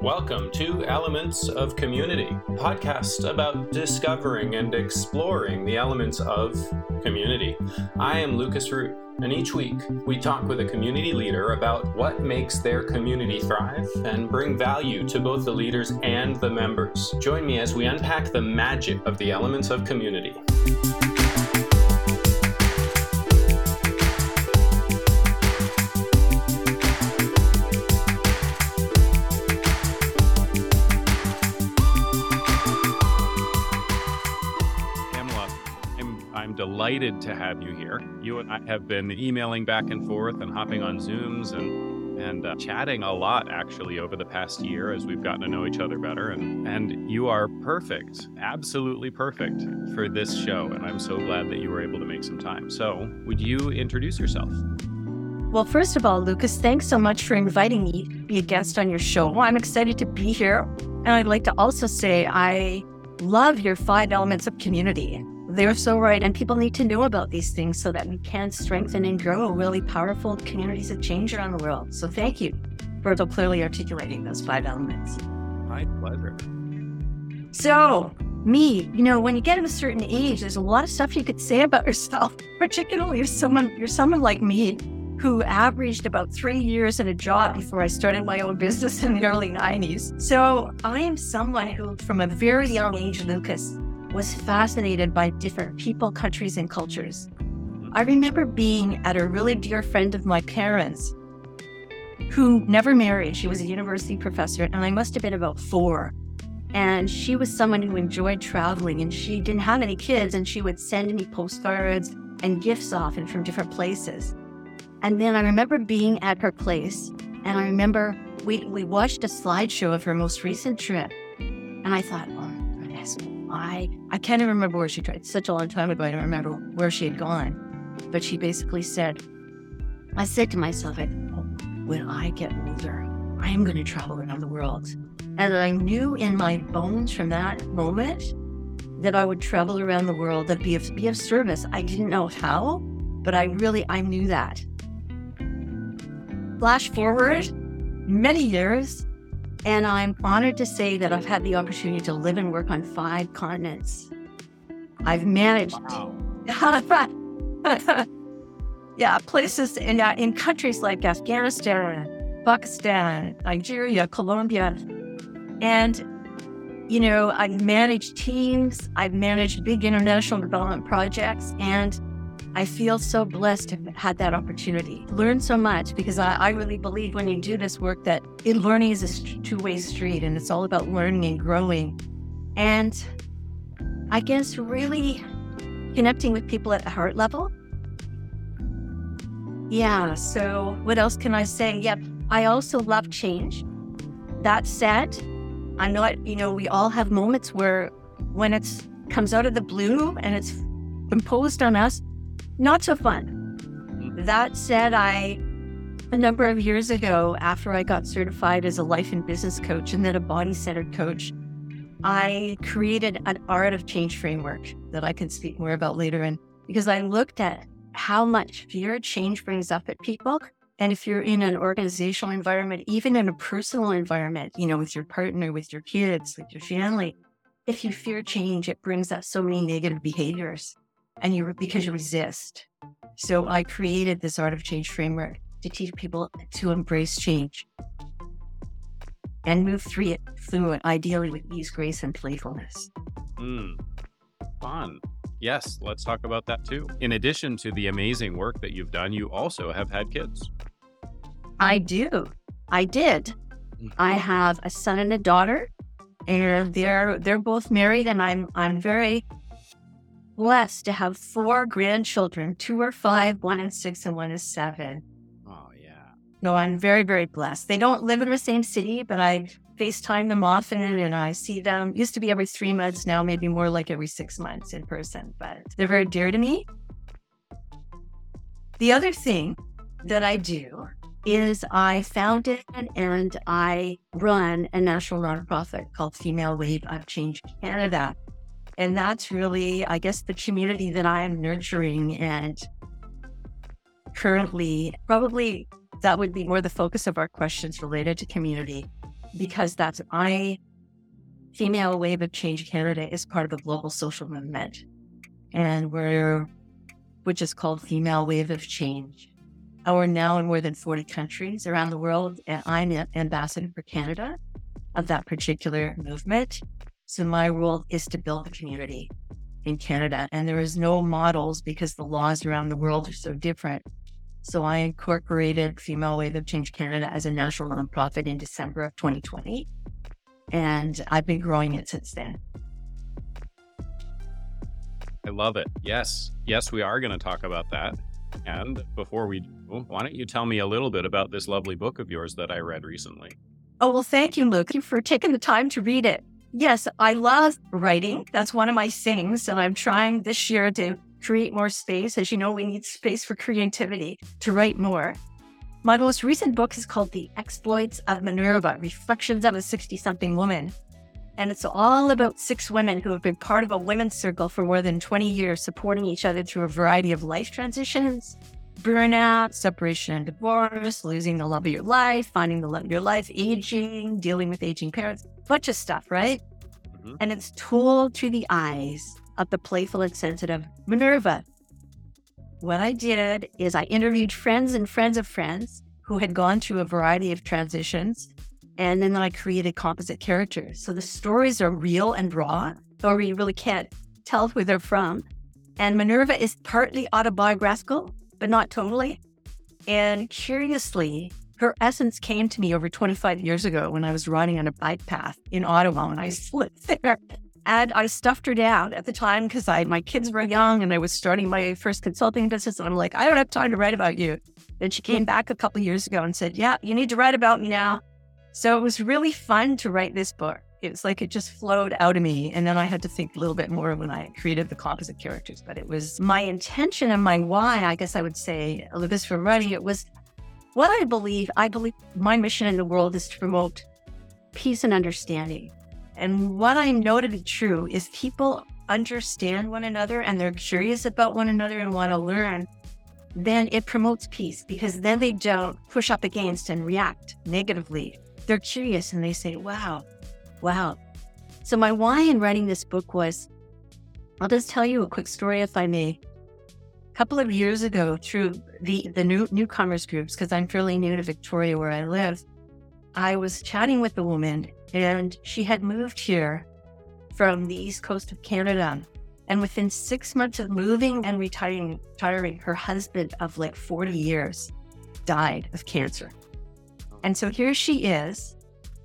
Welcome to Elements of Community, a podcast about discovering and exploring the elements of community. I am Lucas Root, and each week we talk with a community leader about what makes their community thrive and bring value to both the leaders and the members. Join me as we unpack the magic of the elements of community. Delighted to have you here. You and I have been emailing back and forth and hopping on Zooms and and uh, chatting a lot actually over the past year as we've gotten to know each other better. And and you are perfect absolutely perfect for this show and i'm so glad that you were able to make some time. So would you introduce yourself? Well first of all lucas thanks so much for inviting me to be a guest on your show. I'm excited to be here. And i'd like to also say i love your five elements of community they're so right. And people need to know about these things so that we can strengthen and grow really powerful communities of change around the world. So thank you for so clearly articulating those five elements. My pleasure. So, me, you know, when you get to a certain age, there's a lot of stuff you could say about yourself, particularly if someone you're someone like me who averaged about three years in a job before I started my own business in the early 90s. So I am someone who, from a very young age, Lucas, was fascinated by different people, countries, and cultures. I remember being at a really dear friend of my parents who never married. She was a university professor, and I must have been about four. And she was someone who enjoyed traveling, and she didn't have any kids, and she would send me postcards and gifts often from different places. And then I remember being at her place, and I remember we, we watched a slideshow of her most recent trip. And I thought, I I can't even remember where she tried. It's such a long time ago. I don't remember where she had gone. But she basically said, I said to myself, oh, when I get older, I am going to travel around the world. And I knew in my bones from that moment that I would travel around the world that be of, be of service. I didn't know how, but I really, I knew that. Flash forward many years, and I'm honored to say that I've had the opportunity to live and work on five continents. I've managed. Wow. yeah, places in, uh, in countries like Afghanistan, Pakistan, Nigeria, Colombia. And, you know, I've managed teams, I've managed big international development projects, and I feel so blessed to have had that opportunity. Learn so much because I, I really believe when you do this work that it, learning is a two way street and it's all about learning and growing. And I guess really connecting with people at a heart level. Yeah, so what else can I say? Yep, I also love change. That said, I know, you know, we all have moments where when it comes out of the blue and it's imposed on us, not so fun. Mm-hmm. That said, I, a number of years ago, after I got certified as a life and business coach and then a body centered coach, I created an art of change framework that I can speak more about later. And because I looked at how much fear change brings up at people. And if you're in an organizational environment, even in a personal environment, you know, with your partner, with your kids, with your family, if you fear change, it brings up so many negative behaviors and you because you resist. So I created this art of change framework to teach people to embrace change and move through it through it ideally with ease, grace, and playfulness. Mm, fun. Yes, let's talk about that too. In addition to the amazing work that you've done, you also have had kids. I do. I did. Mm. I have a son and a daughter, and they're they're both married, and I'm I'm very blessed to have four grandchildren. Two are five, one is six, and one is seven. Oh, yeah. No, I'm very, very blessed. They don't live in the same city, but I FaceTime them often and I see them. Used to be every three months, now maybe more like every six months in person, but they're very dear to me. The other thing that I do is I founded and I run a national nonprofit called Female Wave of Change Canada. And that's really, I guess, the community that I am nurturing and currently probably that would be more the focus of our questions related to community, because that's I, Female Wave of Change Canada is part of a global social movement, and we're, which is called Female Wave of Change. We're now in more than 40 countries around the world, and I'm an ambassador for Canada of that particular movement. So my role is to build a community in Canada, and there is no models because the laws around the world are so different. So I incorporated Female Wave of Change Canada as a national nonprofit in December of 2020. And I've been growing it since then. I love it. Yes. Yes, we are going to talk about that. And before we do, why don't you tell me a little bit about this lovely book of yours that I read recently? Oh, well, thank you, Luke, for taking the time to read it. Yes, I love writing. That's one of my things. And I'm trying this year to create more space. As you know, we need space for creativity to write more. My most recent book is called The Exploits of Minerva Reflections of a 60 something woman. And it's all about six women who have been part of a women's circle for more than 20 years, supporting each other through a variety of life transitions burnout, separation and divorce, losing the love of your life, finding the love of your life, aging, dealing with aging parents, bunch of stuff, right? Mm-hmm. And it's told through the eyes of the playful and sensitive Minerva. What I did is I interviewed friends and friends of friends who had gone through a variety of transitions, and then I created composite characters. So the stories are real and raw, though you really can't tell who they're from. And Minerva is partly autobiographical, but not totally. And curiously, her essence came to me over 25 years ago when I was riding on a bike path in Ottawa and I slipped there. And I stuffed her down at the time because I my kids were young and I was starting my first consulting business. And I'm like, I don't have time to write about you. Then she came back a couple years ago and said, Yeah, you need to write about me now. So it was really fun to write this book. It was like it just flowed out of me. And then I had to think a little bit more when I created the composite characters. But it was my intention and my why, I guess I would say, Olivia from writing it was what I believe. I believe my mission in the world is to promote peace and understanding. And what I know to be true is people understand one another and they're curious about one another and want to learn, then it promotes peace because then they don't push up against and react negatively. They're curious and they say, wow, wow. So, my why in writing this book was I'll just tell you a quick story, if I may. A couple of years ago, through the, the new newcomers groups, because I'm fairly new to Victoria where I live, I was chatting with a woman and she had moved here from the east coast of Canada. And within six months of moving and retiring, retiring, her husband of like 40 years died of cancer. And so here she is.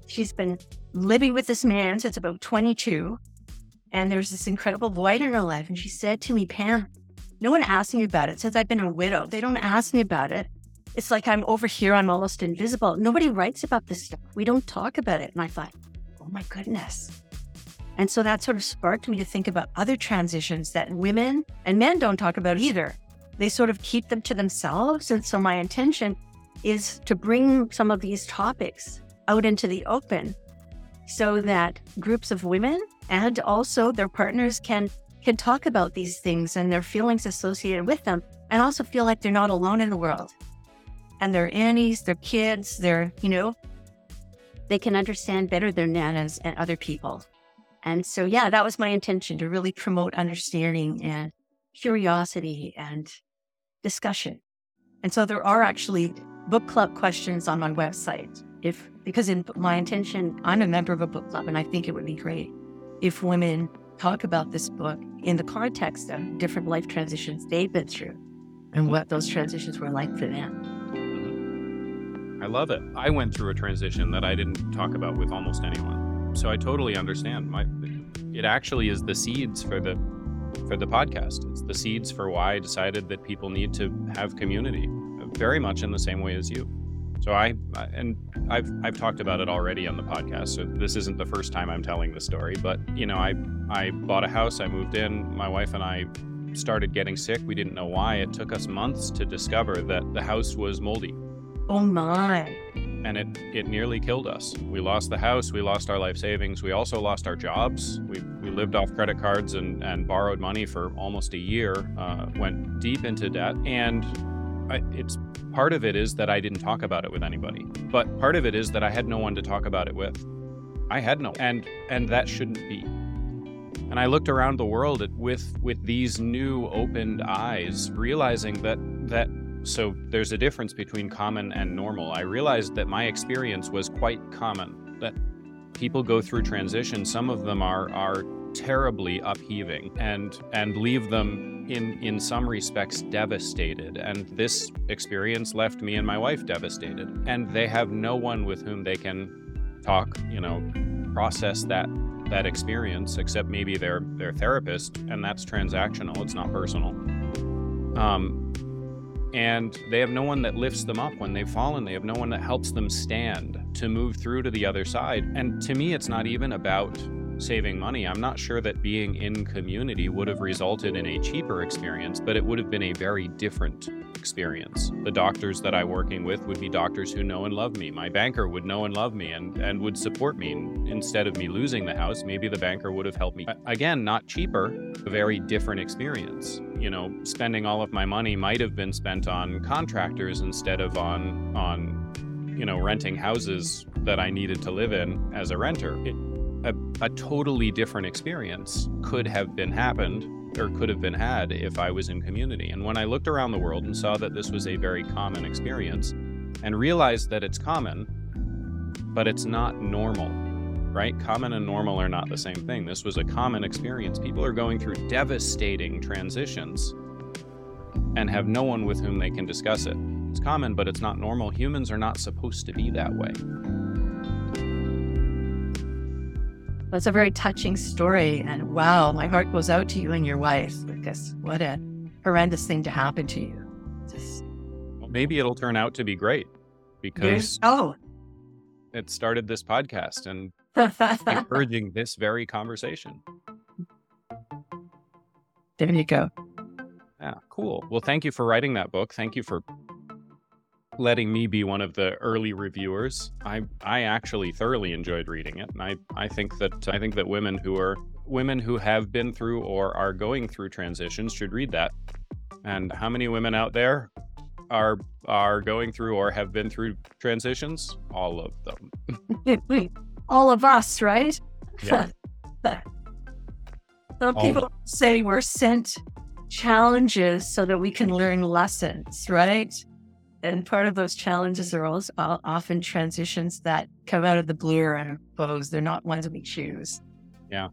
She's been living with this man since about 22. And there's this incredible void in her life. And she said to me, Pam, no one asks me about it. Since I've been a widow, they don't ask me about it. It's like I'm over here, I'm almost invisible. Nobody writes about this stuff. We don't talk about it. And I thought, oh my goodness. And so that sort of sparked me to think about other transitions that women and men don't talk about either. They sort of keep them to themselves. And so my intention is to bring some of these topics out into the open so that groups of women and also their partners can can talk about these things and their feelings associated with them and also feel like they're not alone in the world and their aunties, their kids, their, you know, they can understand better their nanas and other people. And so, yeah, that was my intention to really promote understanding and curiosity and discussion. And so there are actually book club questions on my website. If because in my intention, I'm a member of a book club, and I think it would be great if women talk about this book in the context of different life transitions they've been through and what those transitions were like for them. I love it. I went through a transition that I didn't talk about with almost anyone. So I totally understand. My it actually is the seeds for the for the podcast. It's the seeds for why I decided that people need to have community, very much in the same way as you. So I and I've I've talked about it already on the podcast. So this isn't the first time I'm telling the story, but you know, I I bought a house, I moved in, my wife and I started getting sick. We didn't know why. It took us months to discover that the house was moldy. Oh my. And it, it nearly killed us. We lost the house, we lost our life savings, we also lost our jobs. We, we lived off credit cards and, and borrowed money for almost a year, uh, went deep into debt. And I, it's part of it is that I didn't talk about it with anybody, but part of it is that I had no one to talk about it with. I had no, and and that shouldn't be. And I looked around the world with with these new opened eyes, realizing that that so there's a difference between common and normal. I realized that my experience was quite common. That people go through transition. Some of them are are terribly upheaving and and leave them in in some respects devastated. And this experience left me and my wife devastated. And they have no one with whom they can talk you know process that that experience except maybe their their therapist and that's transactional it's not personal. Um and they have no one that lifts them up when they've fallen. They have no one that helps them stand to move through to the other side. And to me it's not even about saving money. I'm not sure that being in community would have resulted in a cheaper experience, but it would have been a very different experience. The doctors that I'm working with would be doctors who know and love me. My banker would know and love me and, and would support me. Instead of me losing the house, maybe the banker would have helped me. Again, not cheaper, a very different experience. You know, spending all of my money might have been spent on contractors instead of on on you know renting houses that I needed to live in as a renter. It, a, a totally different experience could have been happened or could have been had if I was in community. And when I looked around the world and saw that this was a very common experience and realized that it's common, but it's not normal, right? Common and normal are not the same thing. This was a common experience. People are going through devastating transitions and have no one with whom they can discuss it. It's common, but it's not normal. Humans are not supposed to be that way. That's a very touching story. And wow, my heart goes out to you and your wife because what a horrendous thing to happen to you. Just... Well, maybe it'll turn out to be great because oh, it started this podcast and encouraging this very conversation. There you go. Yeah, cool. Well, thank you for writing that book. Thank you for letting me be one of the early reviewers. I I actually thoroughly enjoyed reading it, and I I think that I think that women who are women who have been through or are going through transitions should read that. And how many women out there are are going through or have been through transitions? All of them. All of us, right? Yeah. Some people say we're sent challenges so that we can learn lessons, right? And part of those challenges are also uh, often transitions that come out of the blue or unopposed. They're not ones we choose. Yeah.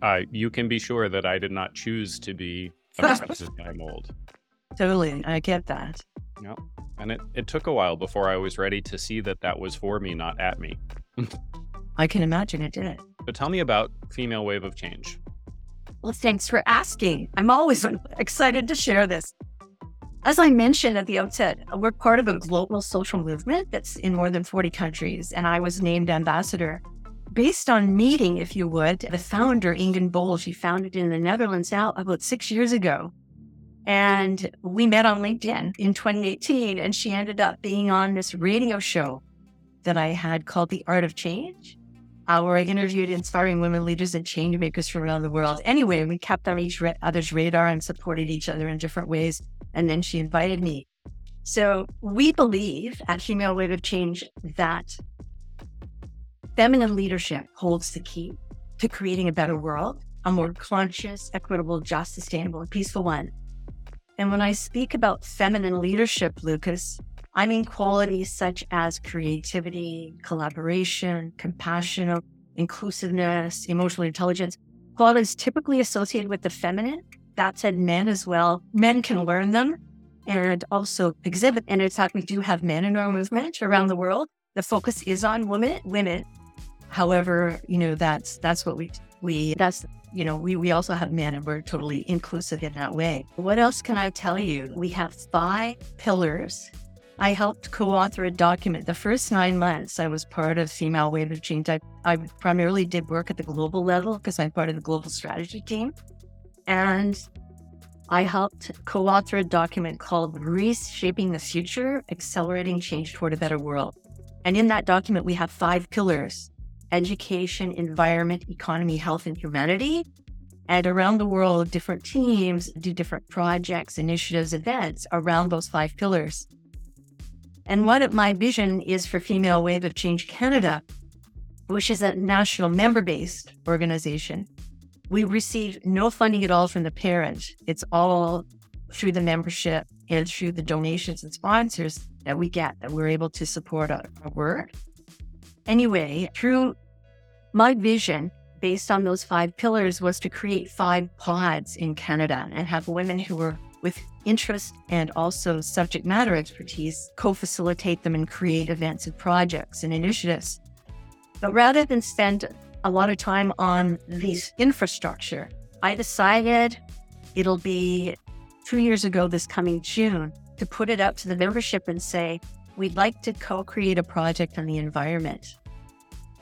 I, you can be sure that I did not choose to be a guy mold. Totally. I get that. Yeah. And it, it took a while before I was ready to see that that was for me, not at me. I can imagine it did. But tell me about Female Wave of Change. Well, thanks for asking. I'm always excited to share this. As I mentioned at the outset, we're part of a global social movement that's in more than 40 countries, and I was named ambassador based on meeting, if you would, the founder, Ingen Bol. She founded in the Netherlands now about six years ago. And we met on LinkedIn in 2018, and she ended up being on this radio show that I had called The Art of Change, where I interviewed inspiring women leaders and change makers from around the world. Anyway, we kept on each other's radar and supported each other in different ways. And then she invited me. So we believe at Female Wave of Change that feminine leadership holds the key to creating a better world, a more conscious, equitable, just, sustainable, and peaceful one. And when I speak about feminine leadership, Lucas, I mean qualities such as creativity, collaboration, compassion, inclusiveness, emotional intelligence, qualities typically associated with the feminine that said, men as well, men can learn them and also exhibit. And in fact, we do have men in our movement around the world. The focus is on women, women. However, you know, that's that's what we we that's you know, we, we also have men and we're totally inclusive in that way. What else can I tell you? We have five pillars. I helped co author a document. The first nine months, I was part of Female Wave of Change. I, I primarily did work at the global level because I'm part of the global strategy team. And I helped co author a document called Reshaping the Future Accelerating Change Toward a Better World. And in that document, we have five pillars education, environment, economy, health, and humanity. And around the world, different teams do different projects, initiatives, events around those five pillars. And what my vision is for Female Wave of Change Canada, which is a national member based organization. We receive no funding at all from the parent. It's all through the membership and through the donations and sponsors that we get that we're able to support our, our work. Anyway, through my vision based on those five pillars was to create five pods in Canada and have women who were with interest and also subject matter expertise co facilitate them and create events and projects and initiatives. But rather than spend a lot of time on these infrastructure, I decided it'll be two years ago this coming June to put it out to the membership and say, we'd like to co create a project on the environment.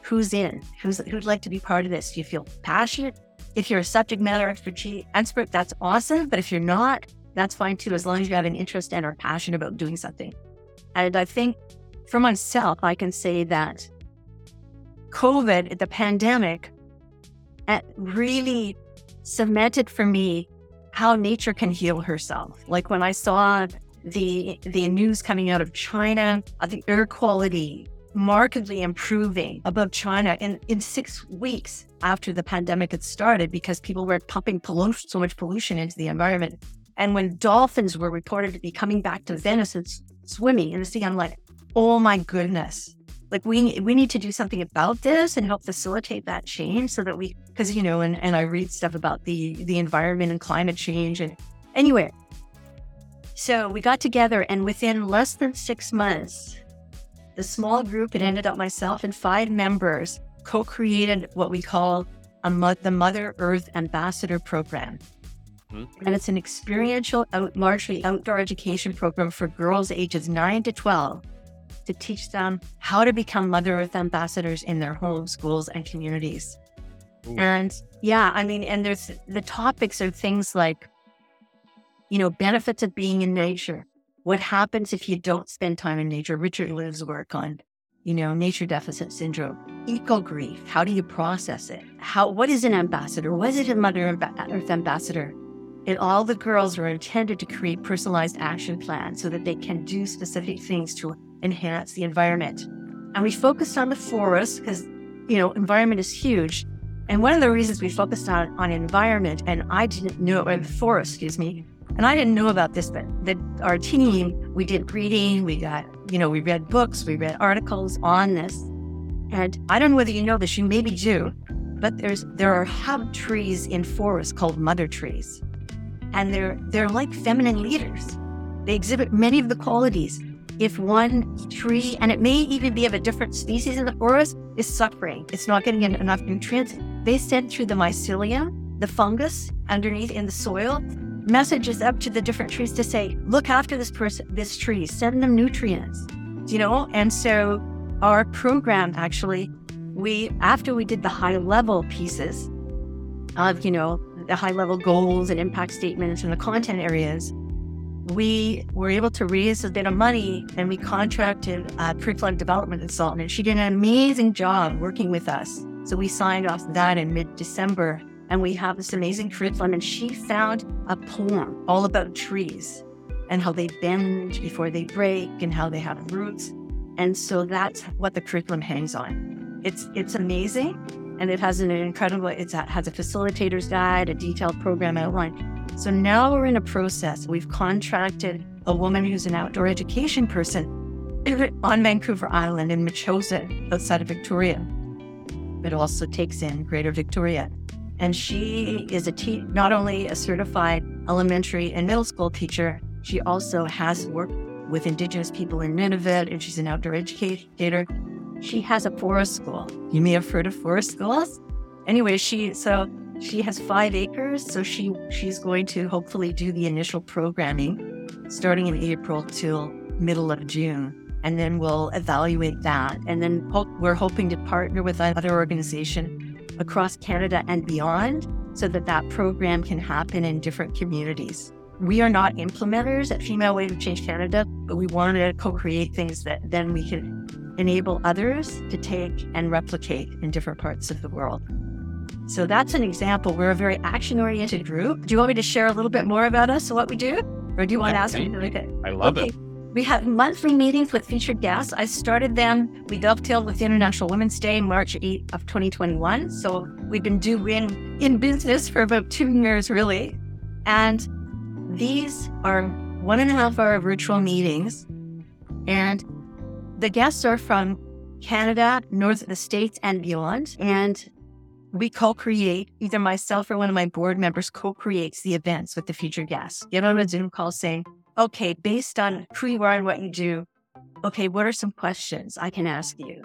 Who's in? Who's, who'd like to be part of this? Do you feel passionate? If you're a subject matter expert, that's awesome. But if you're not, that's fine too, as long as you have an interest and are passionate about doing something. And I think for myself, I can say that COVID, the pandemic, really cemented for me how nature can heal herself. Like when I saw the the news coming out of China, of the air quality markedly improving above China in, in six weeks after the pandemic had started because people were pumping pollution, so much pollution into the environment. And when dolphins were reported to be coming back to Venice and swimming in the sea, I'm like, oh my goodness. Like we we need to do something about this and help facilitate that change so that we because you know and, and I read stuff about the the environment and climate change and anyway. So we got together and within less than six months, the small group, it ended up myself and five members co-created what we call a, the Mother Earth Ambassador Program. And it's an experiential, out, largely outdoor education program for girls ages 9 to 12 to teach them how to become Mother Earth ambassadors in their homes, schools, and communities. Ooh. And yeah, I mean, and there's the topics are things like, you know, benefits of being in nature. What happens if you don't spend time in nature? Richard Louv's work on, you know, nature deficit syndrome, eco grief. How do you process it? How? What is an ambassador? What is it a Mother Earth ambassador? And all the girls are intended to create personalized action plans so that they can do specific things to enhance the environment. And we focused on the forest because, you know, environment is huge. And one of the reasons we focused on, on environment, and I didn't know, or the forest, excuse me, and I didn't know about this, but that our team, we did reading, we got, you know, we read books, we read articles on this. And I don't know whether you know this, you maybe do, but there's there are hub trees in forests called mother trees and they're they're like feminine leaders. They exhibit many of the qualities. If one tree, and it may even be of a different species in the forest, is suffering, it's not getting enough nutrients, they send through the mycelium, the fungus underneath in the soil, messages up to the different trees to say, look after this person, this tree, send them nutrients. You know, and so our program actually, we after we did the high level pieces of, you know, the high level goals and impact statements and the content areas, we were able to raise a bit of money and we contracted a curriculum development consultant. And she did an amazing job working with us. So we signed off that in mid December and we have this amazing curriculum. And she found a poem all about trees and how they bend before they break and how they have roots. And so that's what the curriculum hangs on. It's it's amazing and it has an incredible it has a facilitator's guide a detailed program outline so now we're in a process. We've contracted a woman who's an outdoor education person on vancouver island in Metchosin outside of victoria. It also takes in greater victoria. And she is a te- not only a certified elementary and middle school teacher she also has worked with indigenous people in Nunavut and she's an outdoor educator she has a forest school. You may have heard of forest schools. Anyway, she so she has five acres, so she she's going to hopefully do the initial programming starting in April till middle of June, and then we'll evaluate that. And then hope, we're hoping to partner with another organization across Canada and beyond, so that that program can happen in different communities. We are not implementers at Female Wave of Change Canada, but we wanted to co-create things that then we can enable others to take and replicate in different parts of the world. So that's an example. We're a very action oriented group. Do you want me to share a little bit more about us and what we do? Or do you want to ask me to look at I love okay. it. We have monthly meetings with featured guests. I started them. We dovetailed with International Women's Day, March 8th of 2021. So we've been doing in business for about two years, really. And these are one and a half hour virtual meetings. And the guests are from Canada, north of the States, and beyond. And we co-create, either myself or one of my board members co-creates the events with the future guests. Get on a Zoom call saying, okay, based on who you are and what you do, okay, what are some questions I can ask you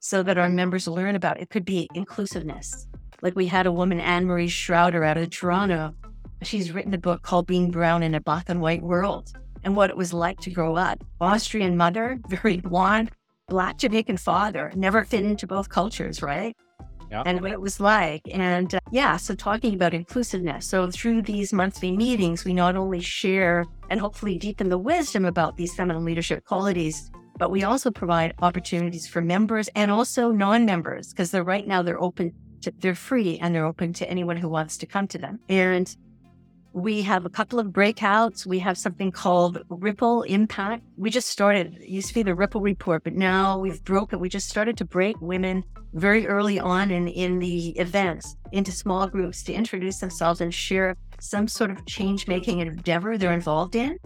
so that our members learn about it? Could be inclusiveness. Like we had a woman, Anne Marie Schroeder out of Toronto. She's written a book called Being Brown in a Black and White World and what it was like to grow up. Austrian mother, very blonde, black Jamaican father, never fit into both cultures, right? yeah. and what it was like. And uh, yeah, so talking about inclusiveness. So through these monthly meetings, we not only share and hopefully deepen the wisdom about these feminine leadership qualities, but we also provide opportunities for members and also non-members because they're right now they're open to, they're free and they're open to anyone who wants to come to them. And we have a couple of breakouts. We have something called Ripple Impact. We just started, it used to be the Ripple Report, but now we've broken, we just started to break women very early on in, in the events into small groups to introduce themselves and share some sort of change making endeavor they're involved in.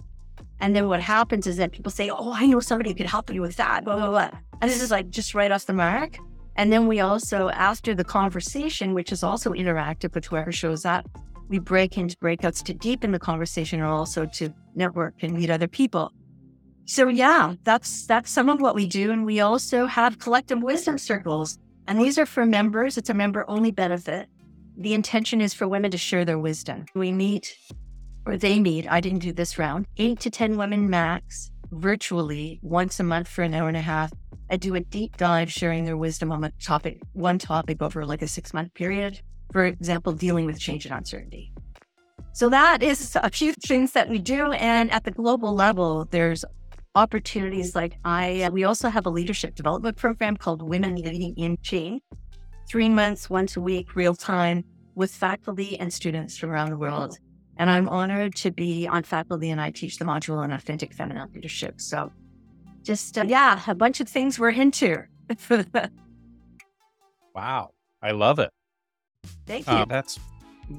And then what happens is that people say, Oh, I know somebody who could help you with that, blah, blah, blah. And this is like just right off the mark. And then we also, after the conversation, which is also interactive with whoever shows up, we break into breakouts to deepen the conversation or also to network and meet other people. So yeah, that's that's some of what we do. And we also have collective wisdom circles. And these are for members. It's a member only benefit. The intention is for women to share their wisdom. We meet or they meet, I didn't do this round, eight to 10 women max virtually once a month for an hour and a half. I do a deep dive sharing their wisdom on a topic, one topic over like a six month period for example, dealing with change and uncertainty. So that is a few things that we do. And at the global level, there's opportunities like I, we also have a leadership development program called Women Leading in Change, three months, once a week, real time with faculty and students from around the world. And I'm honored to be on faculty and I teach the module on authentic feminine leadership. So just, uh, yeah, a bunch of things we're into. wow. I love it. Thank uh, you. that's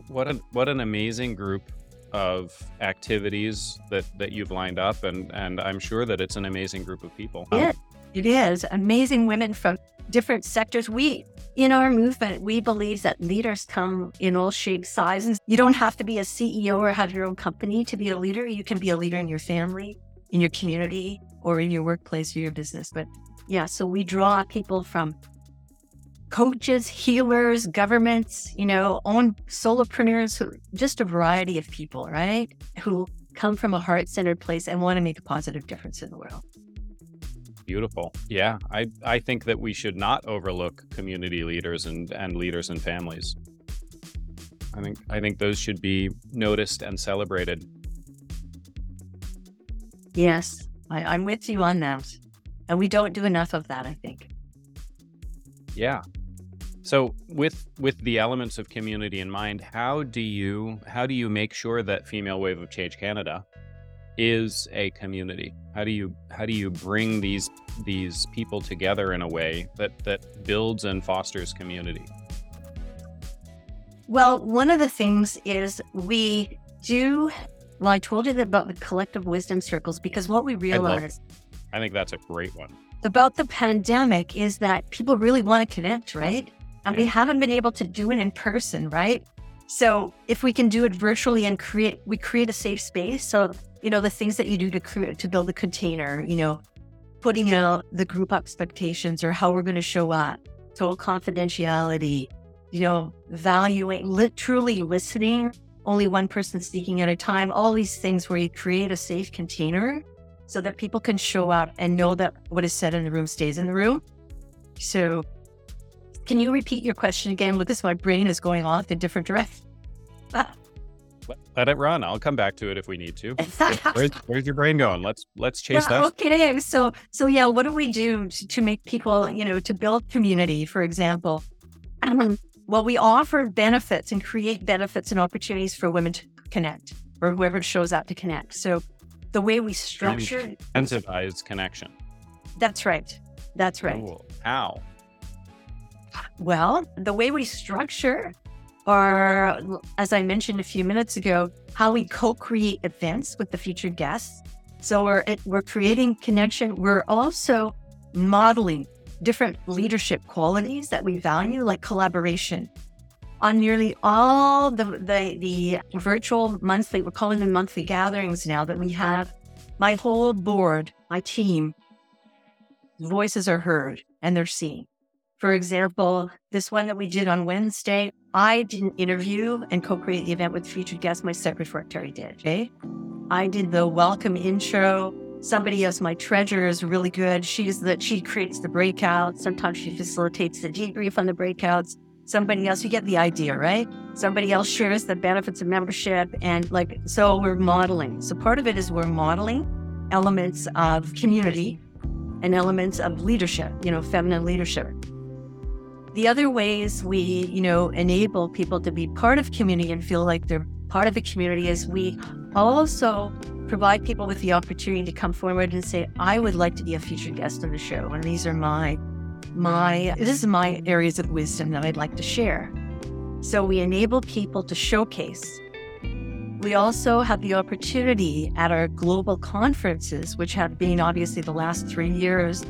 what an what an amazing group of activities that that you've lined up, and and I'm sure that it's an amazing group of people. Yeah, it is amazing women from different sectors. We in our movement, we believe that leaders come in all shapes, sizes. You don't have to be a CEO or have your own company to be a leader. You can be a leader in your family, in your community, or in your workplace or your business. But yeah, so we draw people from coaches, healers, governments, you know, own solopreneurs, who, just a variety of people, right? Who come from a heart centered place and want to make a positive difference in the world. Beautiful. Yeah. I, I think that we should not overlook community leaders and, and leaders and families. I think I think those should be noticed and celebrated. Yes, I, I'm with you on that. And we don't do enough of that, I think. Yeah. So with with the elements of community in mind, how do you how do you make sure that Female Wave of Change Canada is a community? How do you how do you bring these these people together in a way that that builds and fosters community? Well, one of the things is we do well, I told you about the collective wisdom circles because what we realized I, I think that's a great one. About the pandemic is that people really want to connect, right? And we haven't been able to do it in person, right? So if we can do it virtually and create, we create a safe space. So, you know, the things that you do to create, to build a container, you know, putting out the group expectations or how we're going to show up, total confidentiality, you know, valuing, li- truly listening, only one person speaking at a time, all these things where you create a safe container so that people can show up and know that what is said in the room stays in the room. So can you repeat your question again, Lucas? My brain is going off in different directions. Let it run. I'll come back to it if we need to. where's, where's, your brain going? Let's let's chase yeah, that. Okay, so so yeah, what do we do to, to, make people, you know, to build community? For example, um, Well, we offer benefits and create benefits and opportunities for women to connect or whoever shows up to connect. So the way we structure incentivize connection. That's right. That's right. Cool. How? Well, the way we structure are, as I mentioned a few minutes ago, how we co-create events with the featured guests. So we're we're creating connection. We're also modeling different leadership qualities that we value, like collaboration. On nearly all the, the, the virtual monthly, we're calling them monthly gatherings now that we have, my whole board, my team, voices are heard and they're seen. For example, this one that we did on Wednesday, I didn't interview and co-create the event with featured guests. My secretary did. Okay, I did the welcome intro somebody else, my treasurer is really good. She's the she creates the breakouts. Sometimes she facilitates the debrief on the breakouts. Somebody else, you get the idea, right? Somebody else shares the benefits of membership. And like, so we're modeling. So part of it is we're modeling elements of community and elements of leadership, you know, feminine leadership. The other ways we, you know, enable people to be part of community and feel like they're part of the community is we also provide people with the opportunity to come forward and say, I would like to be a featured guest on the show. And these are my, my, this is my areas of wisdom that I'd like to share. So we enable people to showcase. We also have the opportunity at our global conferences, which have been obviously the last three years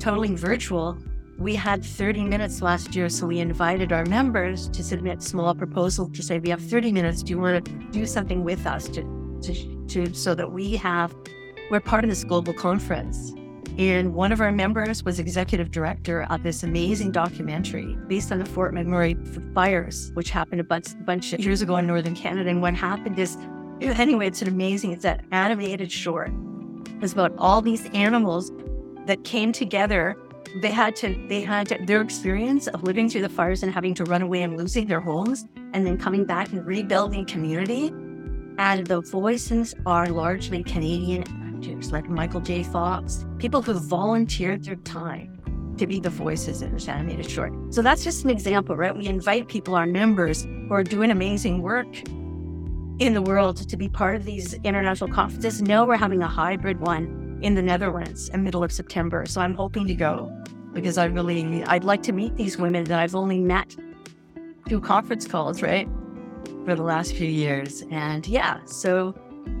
totally virtual. We had 30 minutes last year, so we invited our members to submit small proposals to say, we have 30 minutes. Do you want to do something with us to to, to so that we have we're part of this global conference. And one of our members was executive director of this amazing documentary based on the Fort McMurray fires, which happened a bunch, bunch of years ago in Northern Canada. And what happened is, anyway, it's an amazing, it's that animated short. It's about all these animals that came together. They had to, they had their experience of living through the fires and having to run away and losing their homes and then coming back and rebuilding community and the voices are largely Canadian actors like Michael J. Fox, people who volunteered their time to be the voices in this animated short. So that's just an example, right? We invite people, our members, who are doing amazing work in the world to be part of these international conferences. Now we're having a hybrid one in the Netherlands in middle of September. So I'm hoping to go because I really I'd like to meet these women that I've only met through conference calls, right? for the last few years. And yeah, so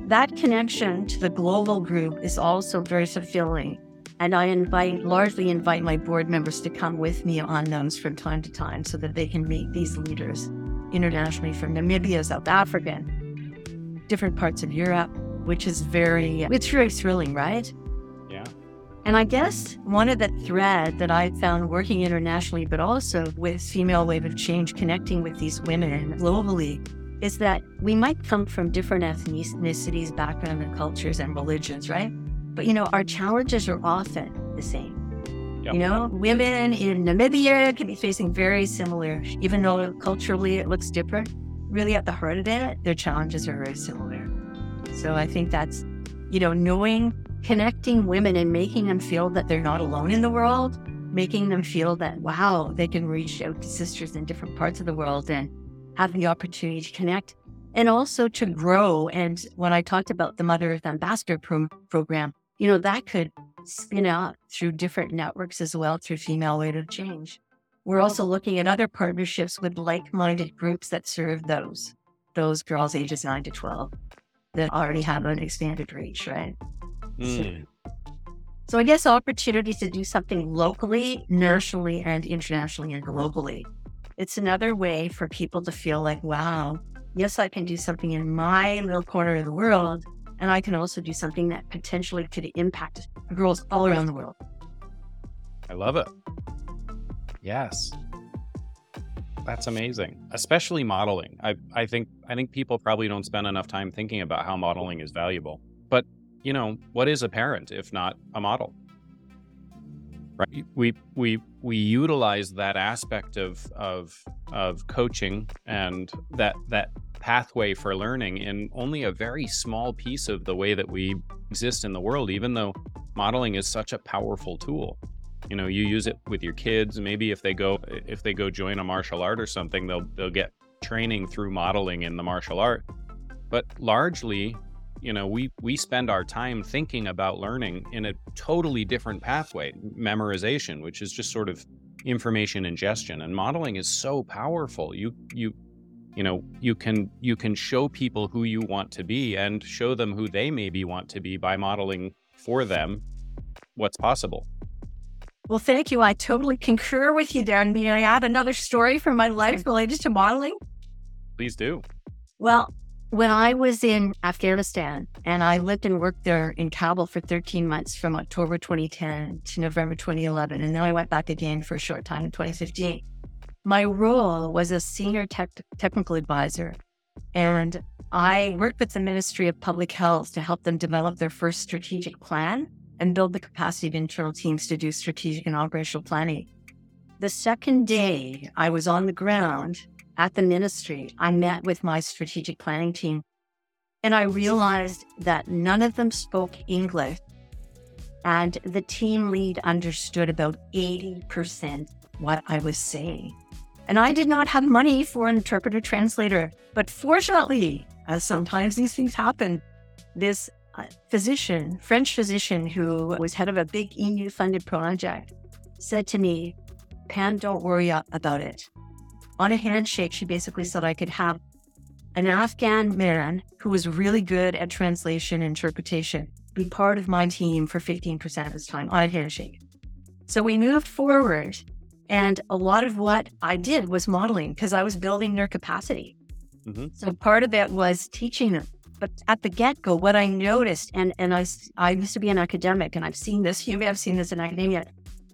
that connection to the global group is also very fulfilling. And I invite, largely invite my board members to come with me on those from time to time so that they can meet these leaders internationally from Namibia, South Africa, different parts of Europe, which is very, it's very thrilling, right? Yeah. And I guess one of the thread that I found working internationally, but also with Female Wave of Change, connecting with these women globally, is that we might come from different ethnicities, backgrounds, and cultures and religions, right? But you know, our challenges are often the same. Yep. You know, women in Namibia can be facing very similar, even though culturally it looks different. Really, at the heart of it, their challenges are very similar. So I think that's, you know, knowing connecting women and making them feel that they're not alone in the world, making them feel that, wow, they can reach out to sisters in different parts of the world and have the opportunity to connect and also to grow. And when I talked about the Mother Earth Ambassador pro- program, you know, that could spin out through different networks as well through Female Wave of Change. We're also looking at other partnerships with like minded groups that serve those, those girls ages 9 to 12 that already have an expanded reach, right? Mm. So I guess opportunities to do something locally, nationally, and internationally and globally. It's another way for people to feel like, wow, yes, I can do something in my little corner of the world. And I can also do something that potentially could impact girls all around the world. I love it. Yes. That's amazing. Especially modeling. I, I think I think people probably don't spend enough time thinking about how modeling is valuable. But you know, what is a parent if not a model? Right? We we we utilize that aspect of of of coaching and that that pathway for learning in only a very small piece of the way that we exist in the world even though modeling is such a powerful tool you know you use it with your kids. Maybe if they go if they go join a martial art or something they'll they'll get training through modeling in the martial art. But largely you know we we spend our time thinking about learning in a totally different pathway memorization which is just sort of information ingestion. And modeling is so powerful. You you you know you can you can show people who you want to be and show them who they maybe want to be by modeling for them what's possible well, thank you. I totally concur with you, Darren. May I add another story from my life related to modeling? Please do. Well, when I was in Afghanistan and I lived and worked there in Kabul for 13 months from October 2010 to November 2011, and then I went back again for a short time in 2015. My role was a senior tech- technical advisor, and I worked with the Ministry of Public Health to help them develop their first strategic plan and build the capacity of internal teams to do strategic and operational planning. The second day I was on the ground at the ministry, I met with my strategic planning team and I realized that none of them spoke English. And the team lead understood about 80% what I was saying. And I did not have money for an interpreter translator. But fortunately, as sometimes these things happen, this physician, French physician who was head of a big EU funded project, said to me, Pam, don't worry about it. On a handshake, she basically said I could have an Afghan man who was really good at translation and interpretation be part of my team for 15% of his time on a handshake. So we moved forward, and a lot of what I did was modeling because I was building their capacity. Mm-hmm. So part of it was teaching them but at the get go, what I noticed, and, and I, I used to be an academic and I've seen this, you may have seen this in academia.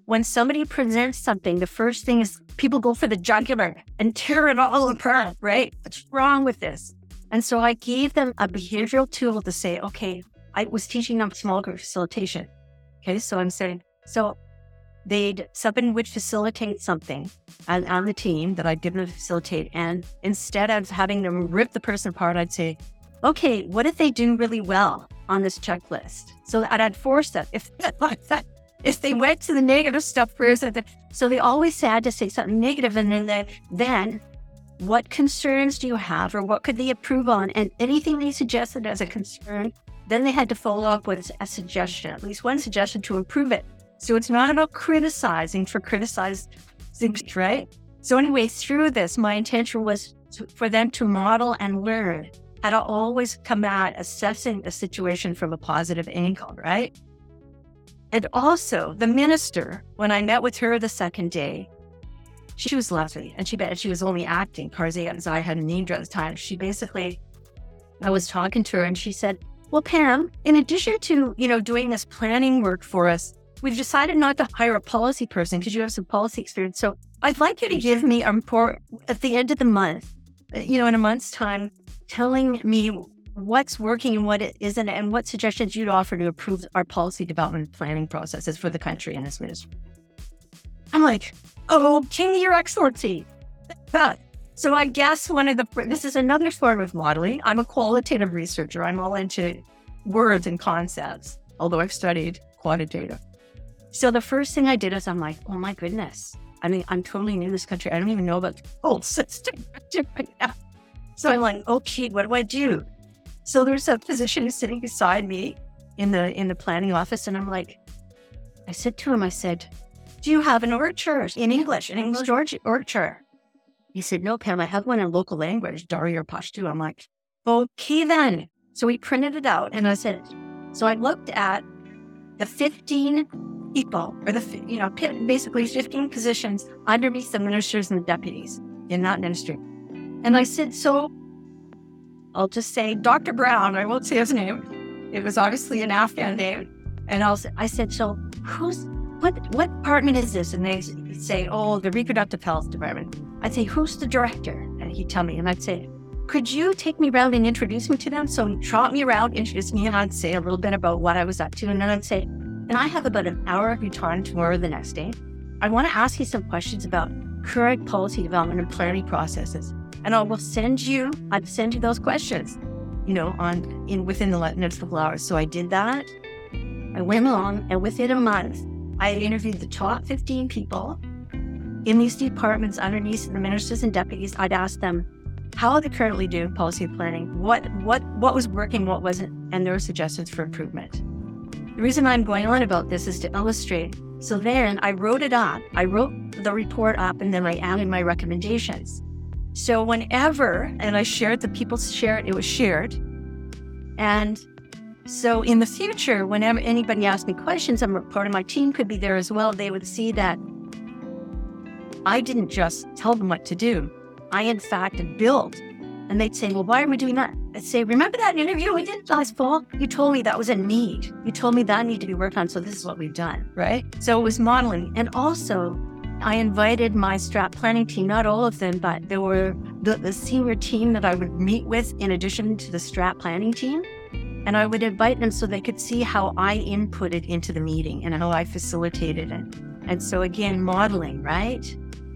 When somebody presents something, the first thing is people go for the jugular and tear it all apart, right? What's wrong with this? And so I gave them a behavioral tool to say, okay, I was teaching them small group facilitation. Okay, so I'm saying, so they'd somebody would facilitate something on, on the team that I'd given them to facilitate. And instead of having them rip the person apart, I'd say, okay, what if they do really well on this checklist? So I'd force them. If if they went to the negative stuff first, so they always had to say something negative, and then they, then what concerns do you have, or what could they improve on? And anything they suggested as a concern, then they had to follow up with a suggestion, at least one suggestion to improve it. So it's not about criticizing for criticizing, right? So anyway, through this, my intention was to, for them to model and learn how to always come at assessing a situation from a positive angle, right? And also, the minister, when I met with her the second day, she was lovely and she bet she was only acting. Karzai and I had a name at the time. She basically, I was talking to her and she said, Well, Pam, in addition to, you know, doing this planning work for us, we've decided not to hire a policy person because you have some policy experience. So I'd like you to give me a report at the end of the month, you know, in a month's time, telling me what's working and what isn't, and what suggestions you'd offer to improve our policy development planning processes for the country and its ministry. I'm like, oh, King, Your Excellency. So I guess one of the, this is another form of modeling. I'm a qualitative researcher. I'm all into words and concepts, although I've studied quantitative. So the first thing I did is I'm like, oh my goodness. I mean, I'm totally new to this country. I don't even know about the whole system right now. So I'm like, okay, what do I do? So there's a physician sitting beside me in the in the planning office, and I'm like, I said to him, I said, Do you have an org chart in English, an English George orchard? He said, No, Pam, I have one in local language, Dari or Pashto. I'm like, okay then. So he printed it out, and I said, so I looked at the 15 people, or the you know basically 15 positions underneath the ministers and the deputies in that ministry. And I said, So I'll just say Dr. Brown. I won't say his name. It was obviously an Afghan name. And I'll say, I said, So who's what what department is this? And they say, Oh, the reproductive health department. I'd say, Who's the director? And he'd tell me, and I'd say, could you take me around and introduce me to them? So he trot me around, introduce me, and I'd say a little bit about what I was up to. And then I'd say, and I have about an hour of your time tomorrow the next day. I want to ask you some questions about current policy development and planning processes and I will send you, I'd send you those questions, you know, on in within the next couple hours. So I did that. I went along, and within a month, I interviewed the top 15 people in these departments underneath the ministers and deputies. I'd ask them how they currently do policy planning, what what what was working, what wasn't, and their suggestions for improvement. The reason I'm going on about this is to illustrate. So then I wrote it up. I wrote the report up and then I added my recommendations. So whenever, and I shared, the people shared, it was shared. And so in the future, whenever anybody asked me questions, I'm part of my team could be there as well. They would see that I didn't just tell them what to do. I, in fact, built. And they'd say, Well, why are we doing that? I'd say, Remember that interview we did last fall? You told me that was a need. You told me that needed to be worked on. So this is what we've done, right? So it was modeling. And also, I invited my strat planning team, not all of them, but there were the, the senior team that I would meet with in addition to the strat planning team. And I would invite them so they could see how I inputted into the meeting and how I facilitated it. And so, again, modeling, right?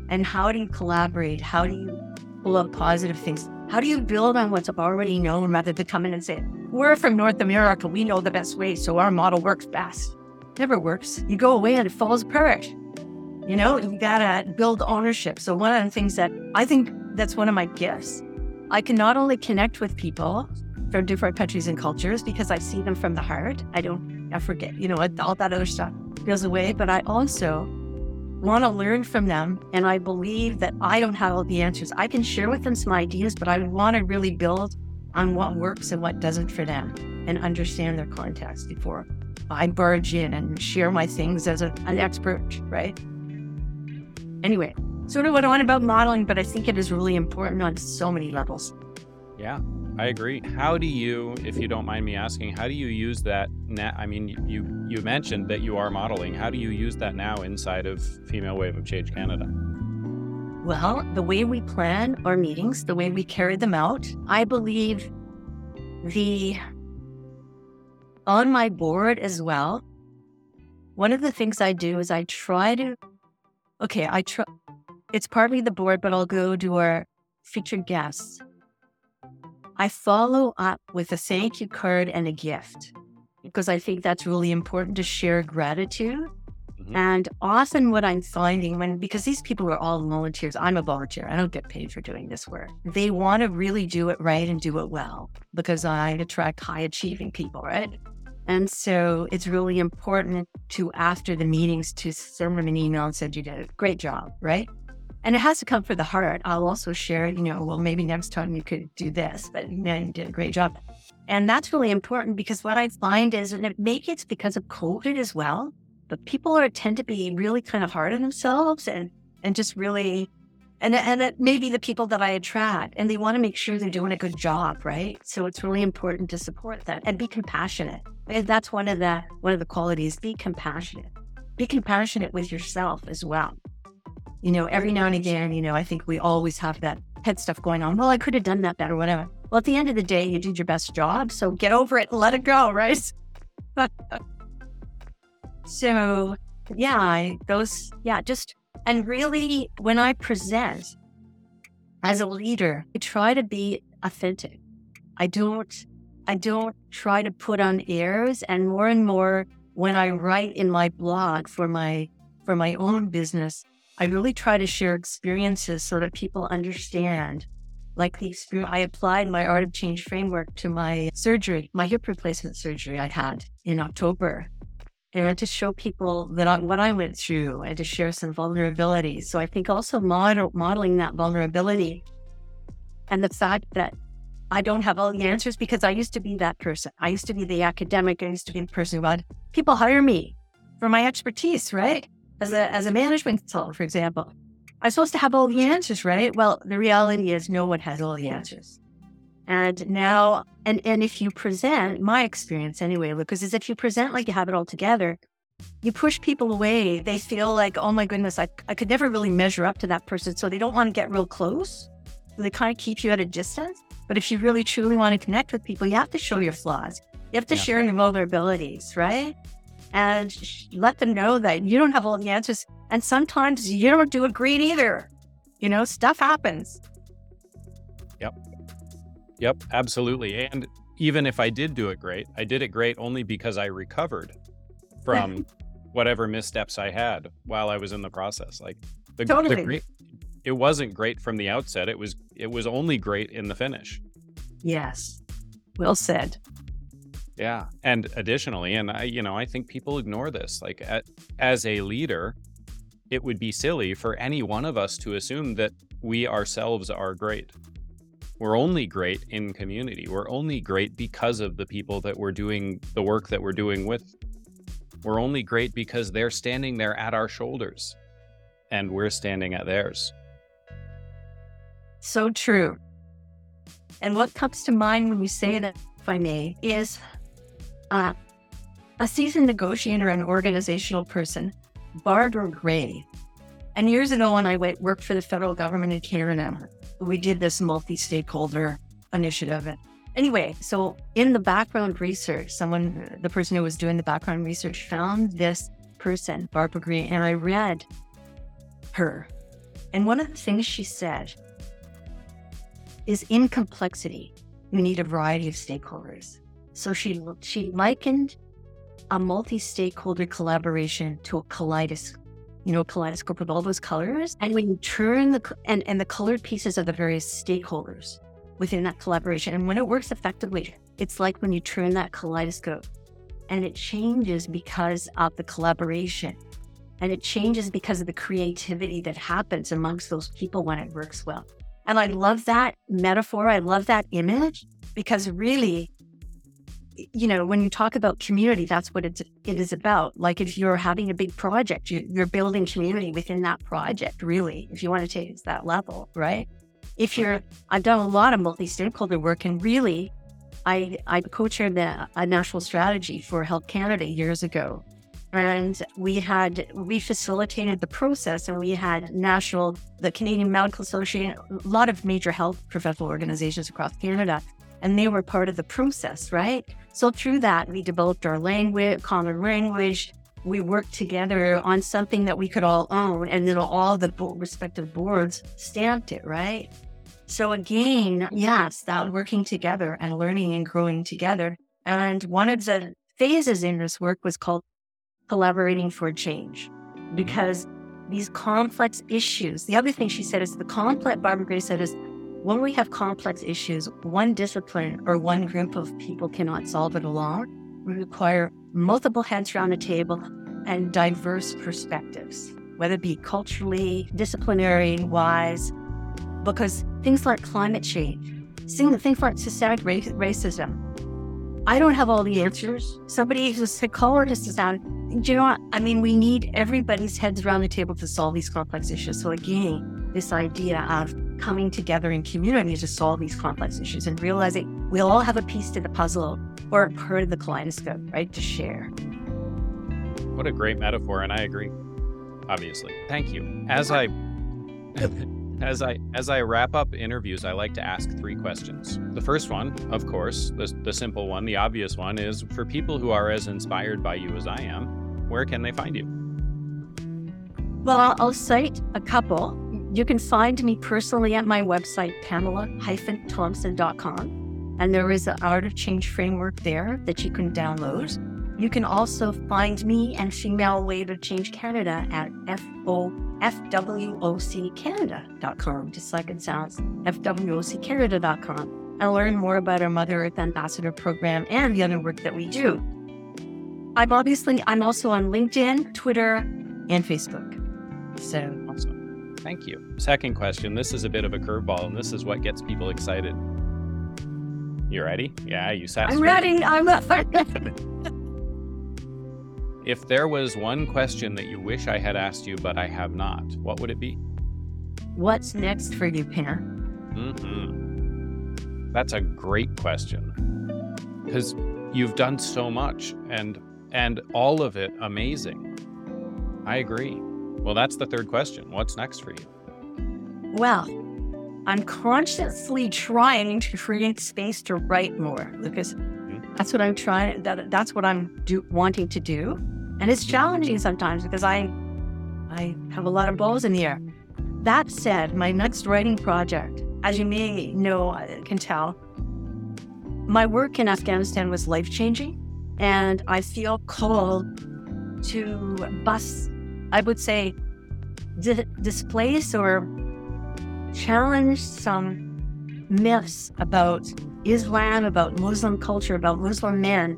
And how do you collaborate? How do you pull up positive things? How do you build on what's already known rather than come in and say, we're from North America, we know the best way, so our model works best? Never works. You go away and it falls apart. You know, you gotta build ownership. So, one of the things that I think that's one of my gifts, I can not only connect with people from different countries and cultures because I see them from the heart. I don't, I forget, you know, all that other stuff goes away, but I also want to learn from them. And I believe that I don't have all the answers. I can share with them some ideas, but I want to really build on what works and what doesn't for them and understand their context before I barge in and share my things as a, an expert, right? Anyway, sort of what I want about modeling, but I think it is really important on so many levels. Yeah. I agree. How do you, if you don't mind me asking, how do you use that? Na- I mean, you you mentioned that you are modeling. How do you use that now inside of Female Wave of Change Canada? Well, the way we plan our meetings, the way we carry them out, I believe the on my board as well. One of the things I do is I try to, okay, I try. It's partly the board, but I'll go to our featured guests I follow up with a thank you card and a gift because I think that's really important to share gratitude. Mm-hmm. And often, what I'm finding when, because these people are all volunteers, I'm a volunteer, I don't get paid for doing this work. They want to really do it right and do it well because I attract high achieving people, right? And so it's really important to, after the meetings, to send them an email and say, You did a great job, right? And it has to come from the heart. I'll also share, you know, well, maybe next time you could do this, but man, you did a great job. And that's really important because what I find is, and it maybe it's because of COVID as well, but people are tend to be really kind of hard on themselves and and just really and and it may be the people that I attract and they want to make sure they're doing a good job, right? So it's really important to support that and be compassionate. And that's one of the one of the qualities. Be compassionate. Be compassionate with yourself as well you know, every now and again, you know, I think we always have that head stuff going on. Well, I could have done that better, whatever. Well, at the end of the day, you did your best job. So get over it and let it go, right? so, yeah, I, those, yeah, just, and really, when I present as a leader, I try to be authentic. I don't, I don't try to put on airs. And more and more, when I write in my blog for my, for my own business, I really try to share experiences so that people understand. Like the experience, I applied my Art of Change framework to my surgery, my hip replacement surgery I had in October. And to show people that I, what I went through and to share some vulnerability. So I think also model, modeling that vulnerability and the fact that I don't have all the answers because I used to be that person. I used to be the academic. I used to be the person who had mm-hmm. people hire me for my expertise, right? as a as a management consultant, for example, I'm supposed to have all the answers, right? Well, the reality is no one has all the answers. And now, and and if you present, my experience anyway, Lucas, is if you present like you have it all together, you push people away. They feel like, oh my goodness, I, I could never really measure up to that person. So they don't want to get real close. So they kind of keep you at a distance. But if you really truly want to connect with people, you have to show your flaws. You have to yeah. share your vulnerabilities, right? and let them know that you don't have all the answers. And sometimes you don't do it great either. You know, stuff happens. Yep. Yep, absolutely. And even if I did do it great, I did it great only because I recovered from whatever missteps I had while I was in the process. Like the, Totally. the great, it wasn't great from the outset. It was it was only great in the finish. Yes. Well said. Yeah. And additionally, and I, you know, I think people ignore this. Like at, as a leader, it would be silly for any one of us to assume that we ourselves are great. We're only great in community. We're only great because of the people that we're doing the work that we're doing with. We're only great because they're standing there at our shoulders and we're standing at theirs. So true. And what comes to mind when you say that, if I may, is uh, a seasoned negotiator and organizational person, Barbara Gray. And years ago, when I went work for the federal government in Canada, we did this multi-stakeholder initiative. And anyway, so in the background research, someone, the person who was doing the background research, found this person, Barbara Gray, and I read her. And one of the things she said is in complexity, you need a variety of stakeholders. So she she likened a multi-stakeholder collaboration to a kaleidoscope, you know, a kaleidoscope with all those colors. And when you turn the and, and the colored pieces of the various stakeholders within that collaboration, and when it works effectively, it's like when you turn that kaleidoscope and it changes because of the collaboration. And it changes because of the creativity that happens amongst those people when it works well. And I love that metaphor. I love that image because really, you know, when you talk about community, that's what it's, it is about. Like if you're having a big project, you, you're building community within that project, really, if you want to take it to that level, right? If you're, I've done a lot of multi stakeholder work and really, I, I co chaired a national strategy for Health Canada years ago and we had we facilitated the process and we had national the canadian medical association a lot of major health professional organizations across canada. And they were part of the process right? So through that we developed our language common language. We worked together on something that we could all own and then all the respective boards stamped it right? So again yes that working together and learning and growing together. And one of the phases in this work was called collaborating for change because these complex issues, the other thing she said is the complex, Barbara Gray said is when we have complex issues, one discipline or one group of people cannot solve it alone. We require multiple heads around the table and diverse perspectives, whether it be culturally, disciplinary, wise, because things like climate change, things like systemic racism, I don't have all the answers. Somebody who's a psychologist is on do you know what? I mean, we need everybody's heads around the table to solve these complex issues. So again, this idea of coming together in community to solve these complex issues and realizing we all have a piece to the puzzle or a part of the kaleidoscope, right, to share. What a great metaphor, and I agree. Obviously, thank you. As I as I as I wrap up interviews, I like to ask three questions. The first one, of course, the, the simple one, the obvious one, is for people who are as inspired by you as I am, where can they find you? Well, I'll cite a couple. You can find me personally at my website, pamela-thompson.com. And there is an Art of Change framework there that you can download. You can also find me and Female Wave of Change Canada at fwoccanada.com, just like it sounds, fwoccanada.com, and learn more about our Mother Earth Ambassador program and the other work that we do. I'm obviously I'm also on LinkedIn, Twitter, and Facebook. So awesome. Thank you. Second question. This is a bit of a curveball, and this is what gets people excited. You ready? Yeah, you sat. I'm ready. I'm not. if there was one question that you wish I had asked you, but I have not, what would it be? What's next for you, Peter? Mm-hmm. That's a great question because you've done so much, and and all of it amazing. I agree. Well, that's the third question. What's next for you? Well, I'm consciously trying to create space to write more, Lucas. Mm-hmm. That's what I'm trying. That, that's what I'm do, wanting to do, and it's challenging sometimes because I, I have a lot of balls in the air. That said, my next writing project, as you may know, uh, can tell, my work in Afghanistan was life changing. And I feel called to bust, I would say, di- displace or challenge some myths about Islam, about Muslim culture, about Muslim men,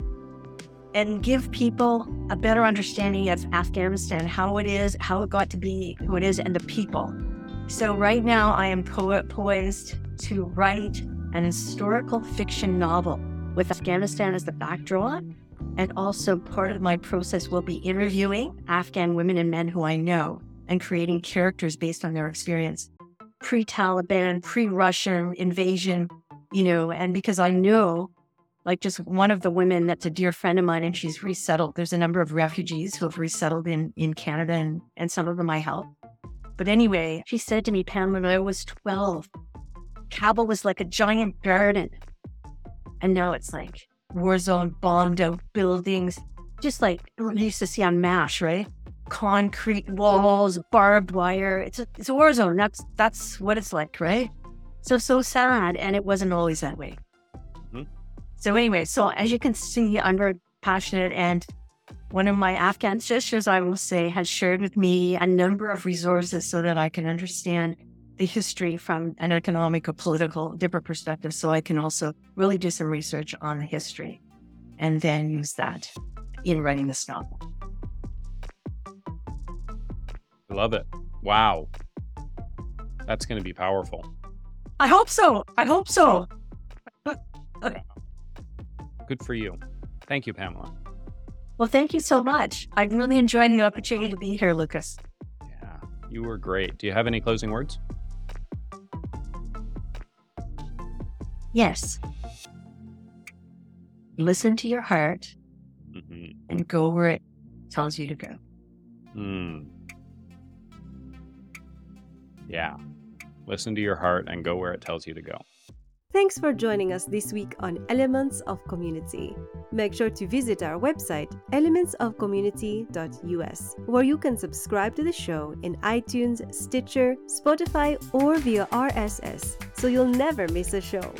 and give people a better understanding of Afghanistan, how it is, how it got to be who it is, and the people. So, right now, I am po- poised to write an historical fiction novel with Afghanistan as the backdrop. And also, part of my process will be interviewing Afghan women and men who I know and creating characters based on their experience pre Taliban, pre Russian invasion, you know, and because I know, like, just one of the women that's a dear friend of mine and she's resettled. There's a number of refugees who have resettled in, in Canada and, and some of them I help. But anyway, she said to me, Pam, when I was 12, Kabul was like a giant garden. And now it's like war zone, bombed out buildings, just like we used to see on MASH, right? Concrete walls, barbed wire. It's a, it's a war zone. That's that's what it's like, right? So so sad, and it wasn't always that way. Mm-hmm. So anyway, so as you can see, I'm very passionate, and one of my Afghan sisters, I will say, has shared with me a number of resources so that I can understand the history from an economic or political different perspective so I can also really do some research on the history and then use that in writing this novel. I love it. Wow. That's going to be powerful. I hope so. I hope so. okay. Good for you. Thank you, Pamela. Well, thank you so much. I'm really enjoying the opportunity to be here, Lucas. Yeah, you were great. Do you have any closing words? Yes. Listen to your heart mm-hmm. and go where it tells you to go. Mm. Yeah. Listen to your heart and go where it tells you to go. Thanks for joining us this week on Elements of Community. Make sure to visit our website, elementsofcommunity.us, where you can subscribe to the show in iTunes, Stitcher, Spotify, or via RSS, so you'll never miss a show.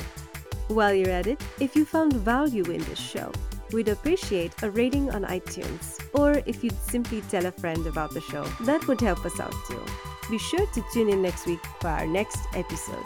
While you're at it, if you found value in this show, we'd appreciate a rating on iTunes, or if you'd simply tell a friend about the show, that would help us out too. Be sure to tune in next week for our next episode.